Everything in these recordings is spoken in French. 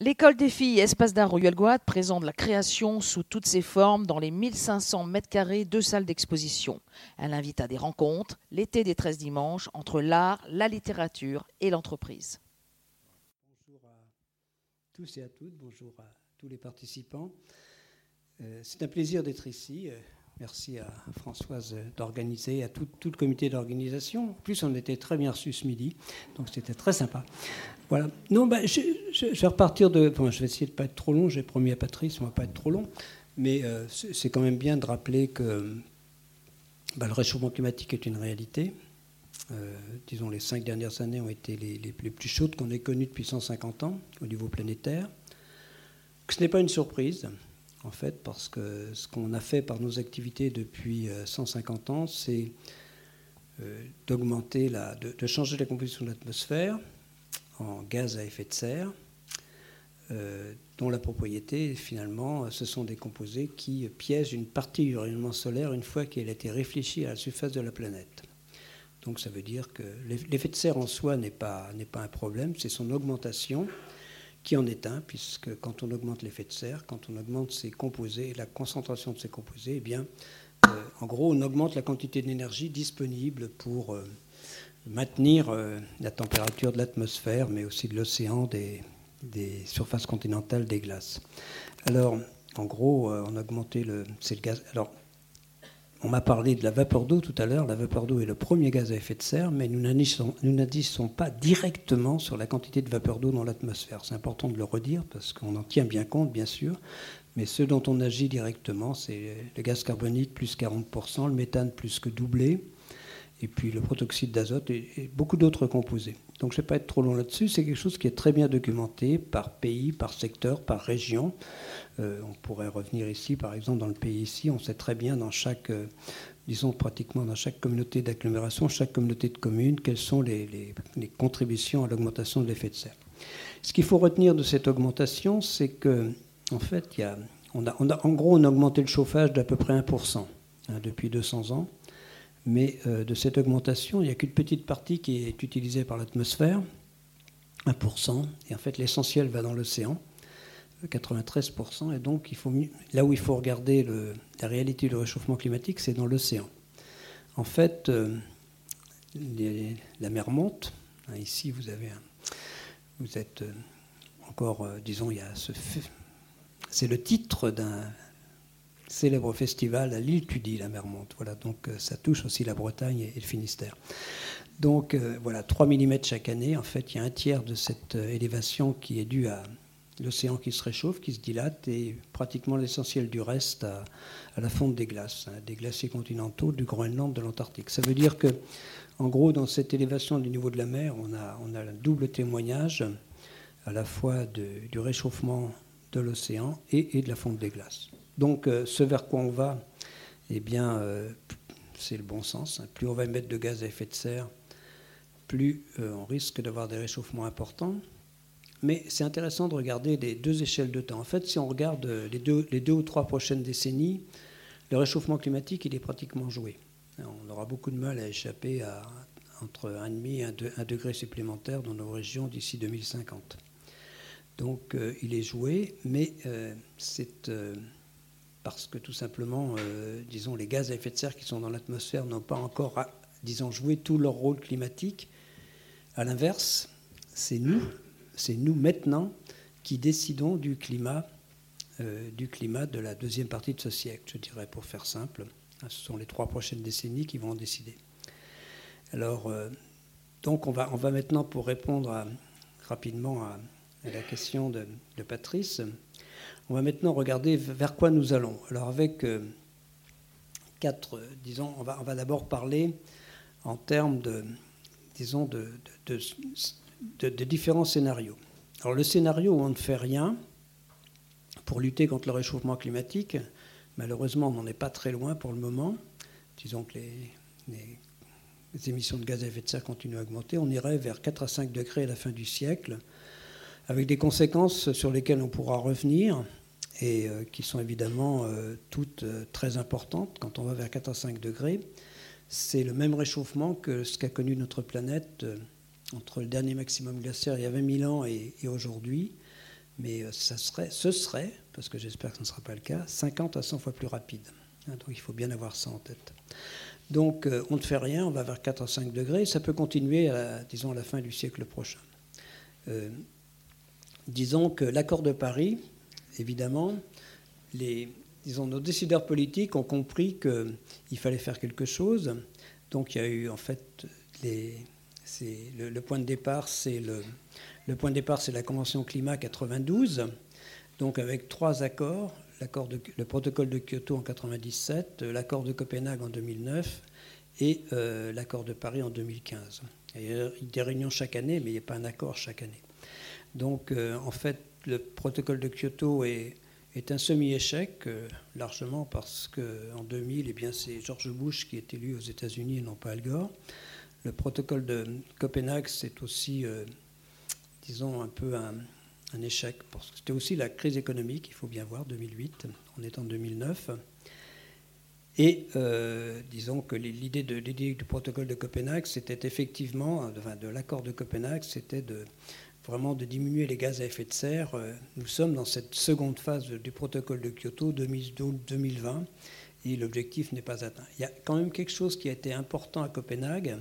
L'école des filles Espace d'art Royal Guad présente la création sous toutes ses formes dans les 1500 mètres carrés de salles d'exposition. Elle invite à des rencontres l'été des 13 dimanches entre l'art, la littérature et l'entreprise. Bonjour à tous et à toutes, bonjour à tous les participants. Euh, c'est un plaisir d'être ici. Merci à Françoise d'organiser, à tout, tout, le comité d'organisation. En plus, on était très bien reçus ce midi, donc c'était très sympa. Voilà. Non, bah, je, vais repartir de. je vais essayer de ne pas être trop long. J'ai promis à Patrice, on ne va pas être trop long. Mais euh, c'est quand même bien de rappeler que bah, le réchauffement climatique est une réalité. Euh, disons, les cinq dernières années ont été les, les, plus chaudes qu'on ait connues depuis 150 ans au niveau planétaire. Que ce n'est pas une surprise, en fait, parce que ce qu'on a fait par nos activités depuis 150 euh, ans, c'est d'augmenter, la, de, changer la composition de l'atmosphère, en gaz à effet de serre, euh, dont la propriété, finalement, ce sont des composés qui piègent une partie du rayonnement solaire une fois qu'il a été réfléchi à la surface de la planète. Donc ça veut dire que l'effet de serre en soi n'est pas un problème, c'est son augmentation qui en est un, puisque quand on augmente l'effet de serre, quand on augmente ses composés, la concentration de ces composés, eh bien, euh, en gros, on augmente la quantité d'énergie disponible pour... Euh, maintenir euh, la température de l'atmosphère, mais aussi de l'océan, des, surfaces continentales, des glaces. Alors, en gros, on a augmenté le, c'est le gaz. On m'a parlé de la vapeur d'eau tout à l'heure. La vapeur d'eau est le premier gaz à effet de serre, mais nous n'agissons pas directement sur la quantité de vapeur d'eau dans l'atmosphère. C'est important de le redire parce qu'on en tient bien compte, bien sûr. Mais ce dont on agit directement, c'est le gaz carbonique plus 40%, le méthane plus que doublé, et puis le protoxyde d'azote et, beaucoup d'autres composés. Donc je ne vais pas être trop long là-dessus, c'est quelque chose qui est très bien documenté par pays, par secteur, par région. Euh, on pourrait revenir ici, par exemple, dans le pays ici, on sait très bien dans chaque, euh, disons pratiquement dans chaque communauté d'agglomération, chaque communauté de communes, quelles sont les, contributions à l'augmentation de l'effet de serre. Ce qu'il faut retenir de cette augmentation, c'est que, en fait, y a, on a, en gros, on a augmenté le chauffage d'à peu près 1% hein, depuis 200 ans. Mais euh, de cette augmentation, il n'y a qu'une petite partie qui est utilisée par l'atmosphère, 1%, et en fait l'essentiel va dans l'océan, 93%, et donc là où il faut regarder la réalité du réchauffement climatique, c'est dans l'océan. En fait, euh, la mer monte, hein, ici vous avez vous êtes euh, encore, disons, il y a ce c'est le titre d'un célèbre festival à l'île Tudy, la mer monte. Voilà, donc euh, ça touche aussi la Bretagne et le Finistère. Donc euh, voilà, 3 mm chaque année. En fait, il y a un tiers de cette euh, élévation qui est due à l'océan qui se réchauffe, qui se dilate, et pratiquement l'essentiel du reste à, la fonte des glaces, hein, des glaciers continentaux, du Groenland, de l'Antarctique. Ça veut dire que, en gros, dans cette élévation du niveau de la mer, on a, on a un double témoignage à la fois du réchauffement de l'océan et de la fonte des glaces. Donc euh, ce vers quoi on va, eh bien, euh, c'est le bon sens. Hein. Plus on va émettre de gaz à effet de serre, plus euh, on risque d'avoir des réchauffements importants. Mais c'est intéressant de regarder les deux échelles de temps. En fait, si on regarde les deux, les deux ou trois prochaines décennies, le réchauffement climatique, il est pratiquement joué. On aura beaucoup de mal à échapper à entre 1,5 et 1 degré supplémentaire dans nos régions d'ici 2050. Donc il est joué, mais c'est parce que tout simplement, euh, disons, les gaz à effet de serre qui sont dans l'atmosphère n'ont pas encore, disons, joué tout leur rôle climatique. À l'inverse, c'est nous, c'est nous maintenant qui décidons du climat, euh, du climat de la deuxième partie de ce siècle, je dirais, pour faire simple. Ce sont les trois prochaines décennies qui vont en décider. Alors, euh, donc, on va, on va maintenant, pour répondre rapidement à, la question de Patrice, on va maintenant regarder vers quoi nous allons. Alors avec euh, quatre, euh, disons, on va, d'abord parler en termes de, disons, de, de, différents scénarios. Alors le scénario où on ne fait rien pour lutter contre le réchauffement climatique, malheureusement on n'en est pas très loin pour le moment. Disons que les, les émissions de gaz à effet de serre continuent à augmenter. On irait vers 4 à 5 degrés à la fin du siècle, avec des conséquences sur lesquelles on pourra revenir et euh, qui sont évidemment euh, toutes euh, très importantes quand on va vers 4 à 5 degrés. C'est le même réchauffement que ce qu'a connu notre planète entre le dernier maximum glaciaire il y a 20 000 ans et, aujourd'hui. mais ça serait, ce serait, parce que j'espère que ce ne sera pas le cas, 50 à 100 fois plus rapide. Hein, donc il faut bien avoir ça en tête. Donc on ne fait rien, on va vers 4 à 5 degrés, ça peut continuer, à, disons, à la fin du siècle prochain. Disons que l'accord de Paris, évidemment, les, disons, nos décideurs politiques ont compris qu'il fallait faire quelque chose. Donc il y a eu en fait les, le, point de départ, c'est la Convention climat 92. Donc avec trois accords, le protocole de Kyoto en 97, l'accord de Copenhague en 2009 et euh, l'accord de Paris en 2015. Il y a des réunions chaque année, mais il n'y a pas un accord chaque année. Donc euh, en fait, le protocole de Kyoto est un semi-échec, euh, largement parce qu'en 2000, eh c'est George Bush qui est élu aux États-Unis et non pas Al Gore. Le protocole de Copenhague, c'est aussi, euh, disons, un peu un, échec, parce que c'était aussi la crise économique, il faut bien voir, 2008, on est en 2009. Et disons que l'idée du protocole de Copenhague, c'était effectivement, enfin, de l'accord de Copenhague, c'était de vraiment de diminuer les gaz à effet de serre. Euh, nous sommes dans cette seconde phase du protocole de Kyoto 2020 et l'objectif n'est pas atteint. Il y a quand même quelque chose qui a été important à Copenhague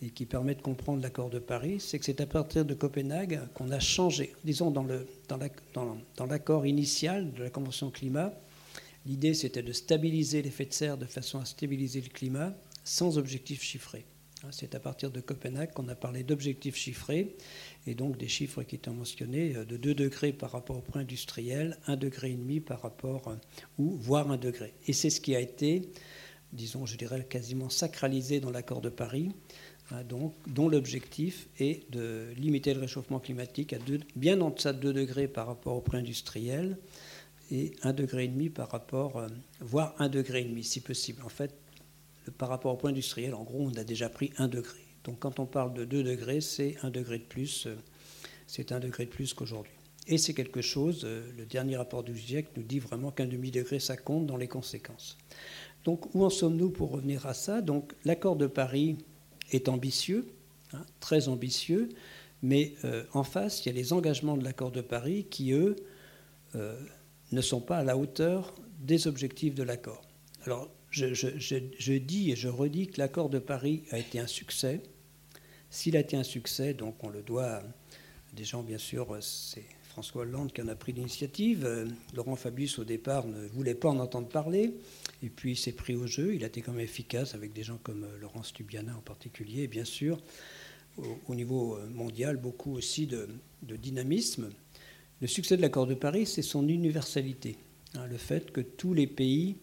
et qui permet de comprendre l'accord de Paris, c'est que c'est à partir de Copenhague qu'on a changé. Disons, dans l'accord dans initial de la Convention climat, l'idée c'était de stabiliser l'effet de serre de façon à stabiliser le climat sans objectif chiffré. Hein, c'est à partir de Copenhague qu'on a parlé d'objectifs chiffrés et donc des chiffres qui étaient mentionnés euh, de 2 degrés par rapport au point industriel, 1 degré et demi par rapport, euh, ou voire 1 degré. Et c'est ce qui a été, disons, je dirais, quasiment sacralisé dans l'accord de Paris, hein, dont l'objectif est de limiter le réchauffement climatique à bien en deçà de 2 degrés par rapport au point industriel et 1 degré et demi par rapport, euh, voire 1 degré et demi si possible. En fait, par rapport au point industriel, en gros, on a déjà pris 1 degré. Donc quand on parle de 2 degrés, c'est 1 degré de plus, euh, c'est 1 degré de plus qu'aujourd'hui. Et c'est quelque chose, euh, le dernier rapport du GIEC nous dit vraiment qu'un demi-degré, ça compte dans les conséquences. Donc où en sommes-nous pour revenir à ça? Donc l'accord de Paris est ambitieux, hein, très ambitieux, mais euh, en face, il y a les engagements de l'accord de Paris qui, eux, ne sont pas à la hauteur des objectifs de l'accord. Alors, je, dis et je redis que l'accord de Paris a été un succès. S'il a été un succès, donc on le doit à des gens, bien sûr, c'est François Hollande qui en a pris l'initiative. Euh, Laurent Fabius, au départ, ne voulait pas en entendre parler. Et puis il s'est pris au jeu. Il a été quand même efficace avec des gens comme euh, Laurence Tubiana en particulier. Et bien sûr, au, niveau euh, mondial, beaucoup aussi de, dynamisme. Le succès de l'accord de Paris, c'est son universalité. Hein, le fait que tous les pays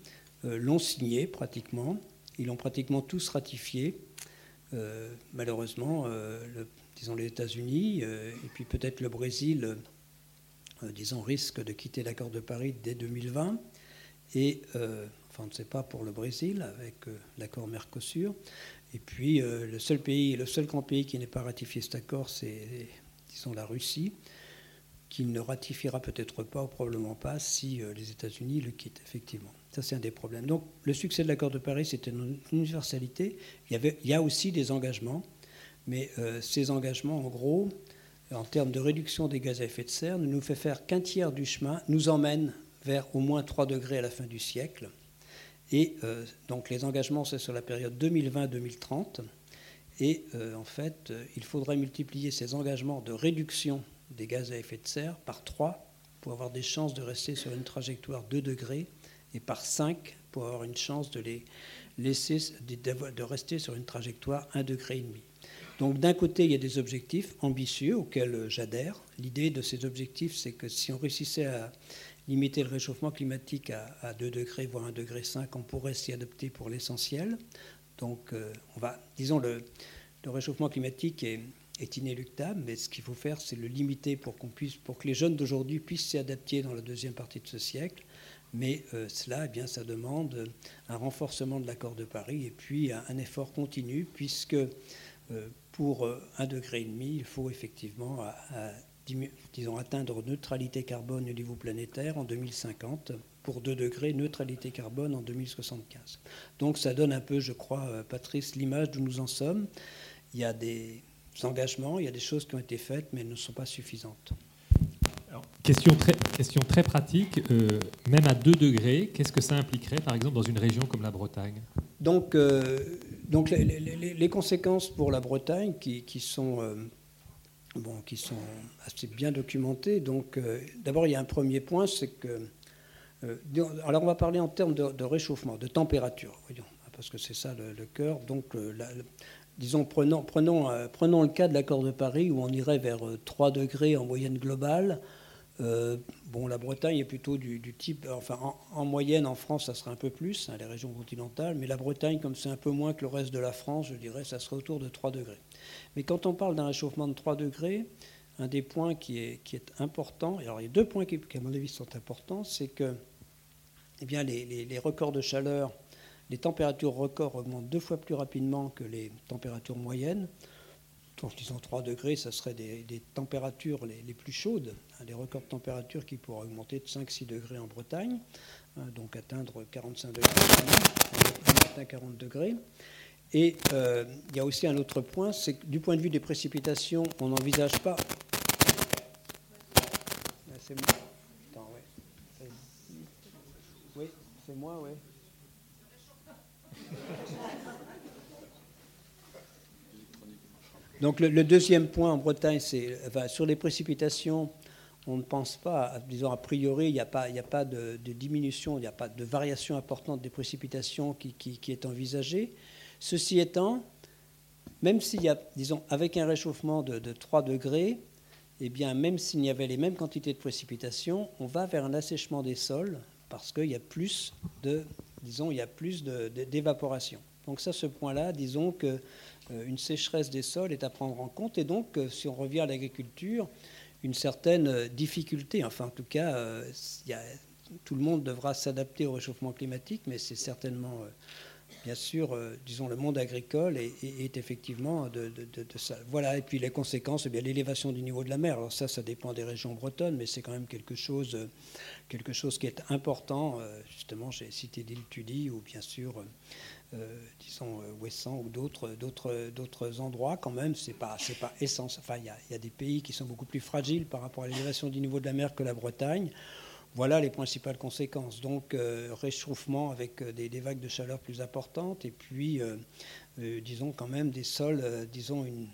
l'ont signé pratiquement. Ils l'ont pratiquement tous ratifié. Euh, malheureusement, euh, disons les États-Unis et puis peut-être le Brésil, disons, risque de quitter l'accord de Paris dès 2020. Et, enfin, on ne sait pas pour le Brésil avec l'accord Mercosur. Et puis, le seul pays, le seul grand pays qui n'est pas ratifié cet accord, c'est, disons, la Russie qui ne ratifiera peut-être pas ou probablement pas si les États-Unis le quittent, effectivement. Ça, c'est un des problèmes. Donc, le succès de l'accord de Paris, c'était une universalité. Il y, avait, il y a aussi des engagements, mais euh, ces engagements, en gros, en termes de réduction des gaz à effet de serre, ne nous fait faire qu'un tiers du chemin, nous emmène vers au moins 3 degrés à la fin du siècle. Et euh, donc, les engagements, c'est sur la période 2020-2030. Et euh, en fait, il faudrait multiplier ces engagements de réduction des gaz à effet de serre par 3 pour avoir des chances de rester sur une trajectoire 2 degrés et par 5 pour avoir une chance de les laisser de rester sur une trajectoire 1,5 degré. Donc d'un côté, il y a des objectifs ambitieux auxquels j'adhère. L'idée de ces objectifs, c'est que si on réussissait à limiter le réchauffement climatique à, 2 degrés, voire 1,5 degré, on pourrait s'y adapter pour l'essentiel. Donc euh, on va, disons, le, le réchauffement climatique est, est, inéluctable, mais ce qu'il faut faire, c'est le limiter pour, qu'on puisse, pour que les jeunes d'aujourd'hui puissent s'y adapter dans la deuxième partie de ce siècle. Mais euh, cela, eh bien, ça demande un renforcement de l'accord de Paris et puis un, effort continu, puisque euh, pour euh, un degré et demi, il faut effectivement atteindre neutralité carbone au niveau planétaire en 2050 pour 2 degrés, neutralité carbone en 2075. Donc ça donne un peu, je crois, Patrice, l'image d'où nous en sommes. Il y a des engagements, il y a des choses qui ont été faites, mais elles ne sont pas suffisantes. Question très, pratique, euh, même à 2 degrés, qu'est-ce que ça impliquerait par exemple dans une région comme la Bretagne? Donc, euh, donc les, conséquences pour la Bretagne qui, sont, euh, bon, qui sont assez bien documentées. Donc d'abord il y a un premier point, c'est que... alors on va parler en termes de, réchauffement, de température, voyons, parce que c'est ça le, cœur. Donc disons, prenons, prenons le cas de l'accord de Paris où on irait vers 3 degrés en moyenne globale. Euh, bon, la Bretagne est plutôt du, type, enfin en, moyenne en France, ça serait un peu plus, hein, les régions continentales, mais la Bretagne, comme c'est un peu moins que le reste de la France, je dirais, ça serait autour de 3 degrés. Mais quand on parle d'un réchauffement de 3 degrés, un des points qui est, qui important, et alors il y a deux points qui, à mon avis, sont importants, c'est que eh bien, les, records de chaleur, les températures records augmentent deux fois plus rapidement que les températures moyennes en disant 3 degrés, ça serait des, températures les, plus chaudes, des records de température qui pourraient augmenter de 5-6 degrés en Bretagne, hein, donc atteindre 45 degrés, 40 degrés. Et euh, il y a aussi un autre point, c'est que du point de vue des précipitations, on n'envisage pas. C'est moi. Oui, c'est moi, oui. Donc le, deuxième point en Bretagne, c'est sur les précipitations, on ne pense pas, disons a priori, il n'y a pas, a pas de, diminution, il n'y a pas de variation importante des précipitations qui, est envisagée. Ceci étant, même s'il y a, disons, avec un réchauffement de, 3 degrés, eh bien, même s'il y avait les mêmes quantités de précipitations, on va vers un assèchement des sols parce qu'il y a plus de, disons, il y a plus d'évaporation. Donc ça, ce point-là, disons que euh, une sécheresse des sols est à prendre en compte. Et donc, euh, si on revient à l'agriculture, une certaine euh, difficulté, enfin en tout cas, tout le monde devra s'adapter au réchauffement climatique, mais c'est certainement, bien sûr, disons, le monde agricole est, effectivement de, ça. Voilà, et puis les conséquences, eh bien l'élévation du niveau de la mer. Alors ça, ça dépend des régions bretonnes, mais c'est quand même quelque chose, quelque chose qui est important. Justement, j'ai cité l'île Tudy, ou bien sûr euh, disons euh, Ouessant ou d'autres, d'autres, d'autres endroits, quand même, c'est pas, c'est pas essentiel. Enfin, il y, a, des pays qui sont beaucoup plus fragiles par rapport à l'élévation du niveau de la mer que la Bretagne. Voilà les principales conséquences. Donc, euh, réchauffement avec des, vagues de chaleur plus importantes et puis, disons, quand même des sols, disons, une,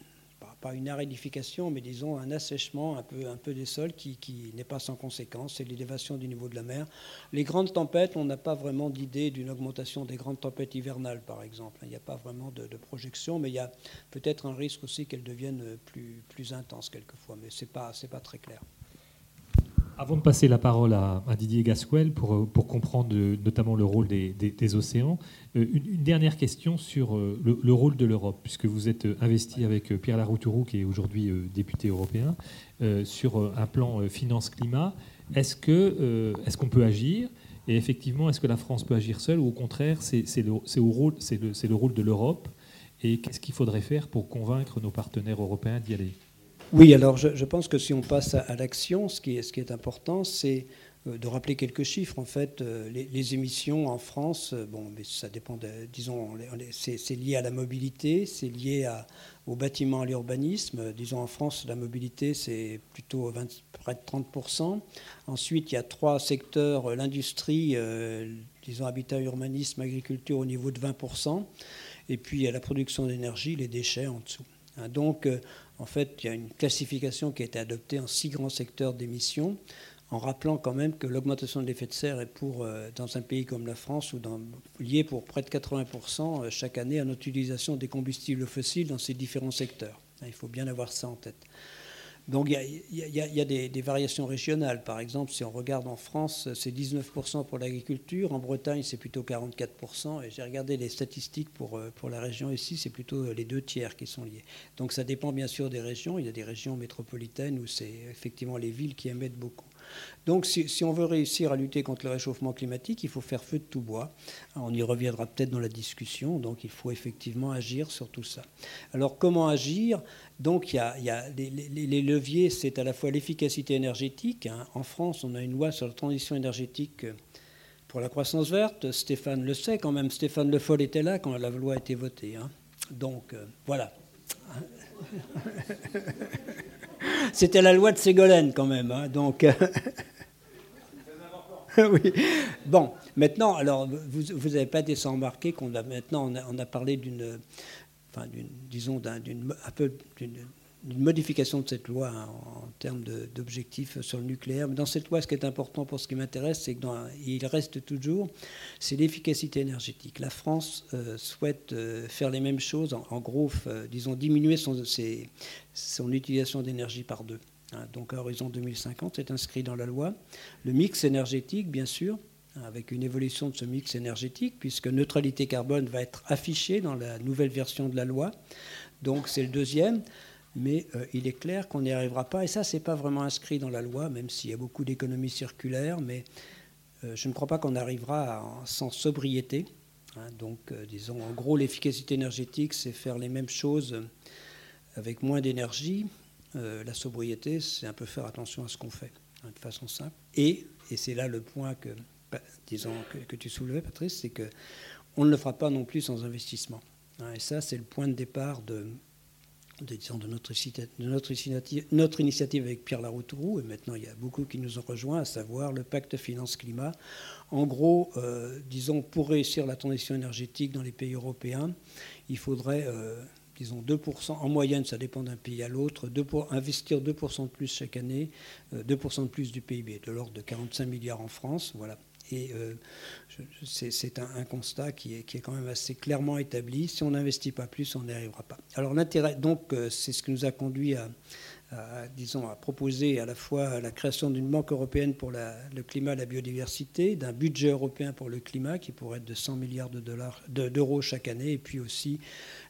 pas une aridification, mais disons un assèchement un peu, un peu des sols qui, n'est pas sans conséquence, c'est l'élévation du niveau de la mer. Les grandes tempêtes, on n'a pas vraiment d'idée d'une augmentation des grandes tempêtes hivernales, par exemple. Il n'y a pas vraiment de, projection, mais il y a peut-être un risque aussi qu'elles deviennent plus, plus intenses quelquefois, mais ce n'est pas, pas très clair. Avant de passer la parole à, Didier Gasquel pour, euh, pour comprendre euh, notamment le rôle des, océans, euh, une, dernière question sur le, rôle de l'Europe, puisque vous êtes investi avec Pierre Laroutourou, qui est aujourd'hui député européen, sur un plan finance-climat. Est-ce qu'on est qu'on peut agir? Et effectivement, est-ce que la France peut agir seule ou au contraire, c'est le, rôle, le, le rôle de l'Europe? Et qu'est-ce qu'il faudrait faire pour convaincre nos partenaires européens d'y aller? Oui, alors je, pense que si on passe à, l'action, ce qui est, important, c'est euh, de rappeler quelques chiffres. En fait, euh, les, émissions en France, euh, bon, mais ça dépend, disons, c'est lié à la mobilité, c'est lié au bâtiment, à l'urbanisme. Disons, en France, la mobilité, c'est plutôt 20, près de 30%. Ensuite, il y a trois secteurs, l'industrie, disons, habitat, urbanisme, agriculture, au niveau de 20%. Et puis, il y a la production d'énergie, les déchets en dessous. Hein, donc, en fait, il y a une classification qui a été adoptée en six grands secteurs d'émissions, en rappelant quand même que l'augmentation de l'effet de serre est pour, euh, dans un pays comme la France, ou dans, liée pour près de 80% euh, chaque année à notre utilisation des combustibles fossiles dans ces différents secteurs. Il faut bien avoir ça en tête. Donc il y a, des, variations régionales. Par exemple, si on regarde en France, c'est 19% pour l'agriculture. En Bretagne, c'est plutôt 44%. Et j'ai regardé les statistiques pour, euh, pour la région ici, c'est plutôt euh, les deux tiers qui sont liés. Donc ça dépend bien sûr des régions. Il y a des régions métropolitaines où c'est effectivement les villes qui émettent beaucoup. Donc si, on veut réussir à lutter contre le réchauffement climatique, il faut faire feu de tout bois. On y reviendra peut-être dans la discussion, donc il faut effectivement agir sur tout ça. Alors comment agir? Donc il y a, les, leviers, c'est à la fois l'efficacité énergétique. Hein. En France, on a une loi sur la transition énergétique pour la croissance verte. Stéphane le sait, quand même Stéphane Le Foll était là quand la loi a été votée. Hein. Donc euh, voilà. C'était la loi de Ségolène quand même. Hein, donc. oui. Bon, maintenant, alors, vous n'avez pas été sans remarquer qu'on a maintenant, on a, parlé d'une, enfin, disons, d'une, un peu d'une une modification de cette loi en, termes d'objectifs sur le nucléaire. Mais dans cette loi, ce qui est important pour ce qui m'intéresse, c'est qu'il reste toujours, c'est l'efficacité énergétique. La France euh, souhaite euh, faire les mêmes choses, en, gros, euh, disons, diminuer son, son utilisation d'énergie par deux. Hein. donc à horizon 2050, c'est inscrit dans la loi. Le mix énergétique, bien sûr, avec une évolution de ce mix énergétique, puisque neutralité carbone va être affichée dans la nouvelle version de la loi. Donc c'est le deuxième mais euh, il est clair qu'on n'y arrivera pas. Et ça, ce n'est pas vraiment inscrit dans la loi, même s'il y a beaucoup d'économies circulaires, mais euh, je ne crois pas qu'on arrivera sans sobriété. Hein. donc, euh, disons, en gros, l'efficacité énergétique, c'est faire les mêmes choses avec moins d'énergie. la sobriété, c'est un peu faire attention à ce qu'on fait, hein, de façon simple. Et, et c'est là le point que, bah, disons, que, tu soulevais, Patrice, c'est qu'on ne le fera pas non plus sans investissement. Hein. et ça, c'est le point de départ de de, notre, de notre, initiative, avec Pierre Laroutourou, et maintenant il y a beaucoup qui nous ont rejoints, à savoir le pacte finance-climat. En gros, euh, disons, pour réussir la transition énergétique dans les pays européens, il faudrait, euh, disons, 2%, en moyenne, ça dépend d'un pays à l'autre, investir 2% de plus chaque année, 2% euh, de plus du PIB, de l'ordre de 45 milliards en France, voilà. Et euh, c'est un, constat qui est, quand même assez clairement établi. Si on n'investit pas plus, on n'y arrivera pas. Alors l'intérêt, donc, euh, c'est ce qui nous a conduit à, disons, à proposer à la fois la création d'une banque européenne pour le climat et la biodiversité, d'un budget européen pour le climat qui pourrait être de 100 milliards d'euros chaque année, et puis aussi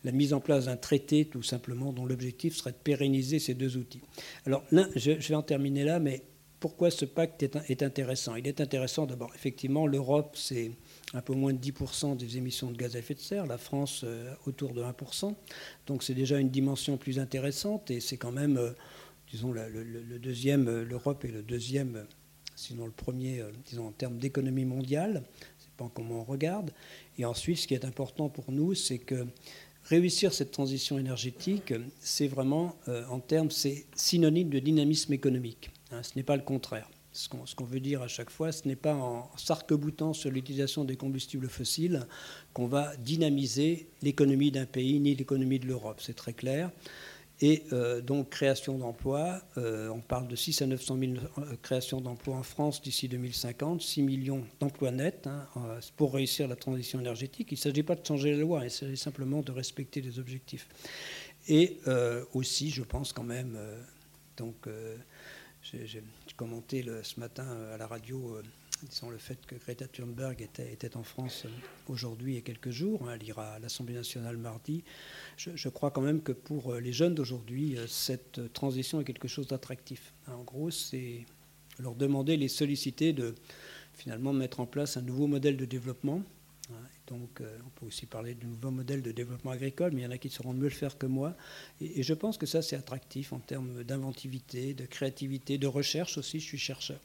la mise en place d'un traité tout simplement dont l'objectif serait de pérenniser ces deux outils. Alors là, je vais en terminer là, mais pourquoi ce pacte est, intéressant Il est intéressant d'abord, effectivement, l'Europe, c'est un peu moins de 10% des émissions de gaz à effet de serre, la France euh, autour de 1%. Donc c'est déjà une dimension plus intéressante et c'est quand même, euh, disons, le, deuxième, euh, l'Europe est le deuxième, sinon le premier, disons, en termes d'économie mondiale. C'est pas comment on regarde. Et ensuite, ce qui est important pour nous, c'est que réussir cette transition énergétique, c'est vraiment, en termes, c'est synonyme de dynamisme économique. Hein, ce n'est pas le contraire. Ce qu'on veut dire à chaque fois, ce n'est pas en s'arc-boutant sur l'utilisation des combustibles fossiles qu'on va dynamiser l'économie d'un pays ni l'économie de l'Europe. C'est très clair. Et euh, donc, création d'emplois, euh, on parle de 6 à 900 000 euh, créations d'emplois en France d'ici 2050, 6 millions d'emplois nets hein, pour réussir la transition énergétique. Il ne s'agit pas de changer la loi, il s'agit simplement de respecter les objectifs. Et aussi, je pense quand même, donc, j'ai commenté ce matin euh, à la radio euh, le fait que Greta Thunberg était, en France euh, aujourd'hui et quelques jours. Hein, elle ira à l'Assemblée nationale mardi. Je, crois quand même que pour les jeunes d'aujourd'hui, cette transition est quelque chose d'attractif. Hein, en gros, c'est leur demander, les solliciter de finalement mettre en place un nouveau modèle de développement donc, euh, on peut aussi parler de nouveaux modèles de développement agricole, mais il y en a qui sauront mieux le faire que moi. Et, je pense que ça, c'est attractif en termes d'inventivité, de créativité, de recherche aussi. Je suis chercheur.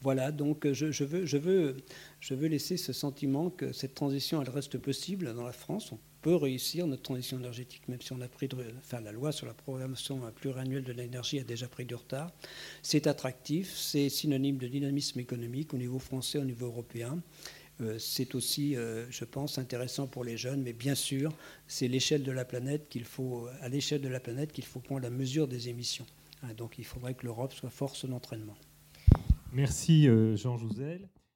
Voilà, donc euh, je, veux, je, veux, je veux laisser ce sentiment que cette transition, elle reste possible dans la France. On peut réussir notre transition énergétique, même si on a pris de, enfin, la loi sur la programmation pluriannuelle de l'énergie a déjà pris du retard. C'est attractif, c'est synonyme de dynamisme économique au niveau français, au niveau européen. Euh, c'est aussi, euh, je pense, intéressant pour les jeunes, mais bien sûr, c'est l'échelle de la planète qu'il faut, à l'échelle de la planète qu'il faut prendre la mesure des émissions. Hein, donc il faudrait que l'Europe soit force d'entraînement. Merci euh, Jean Jouzel.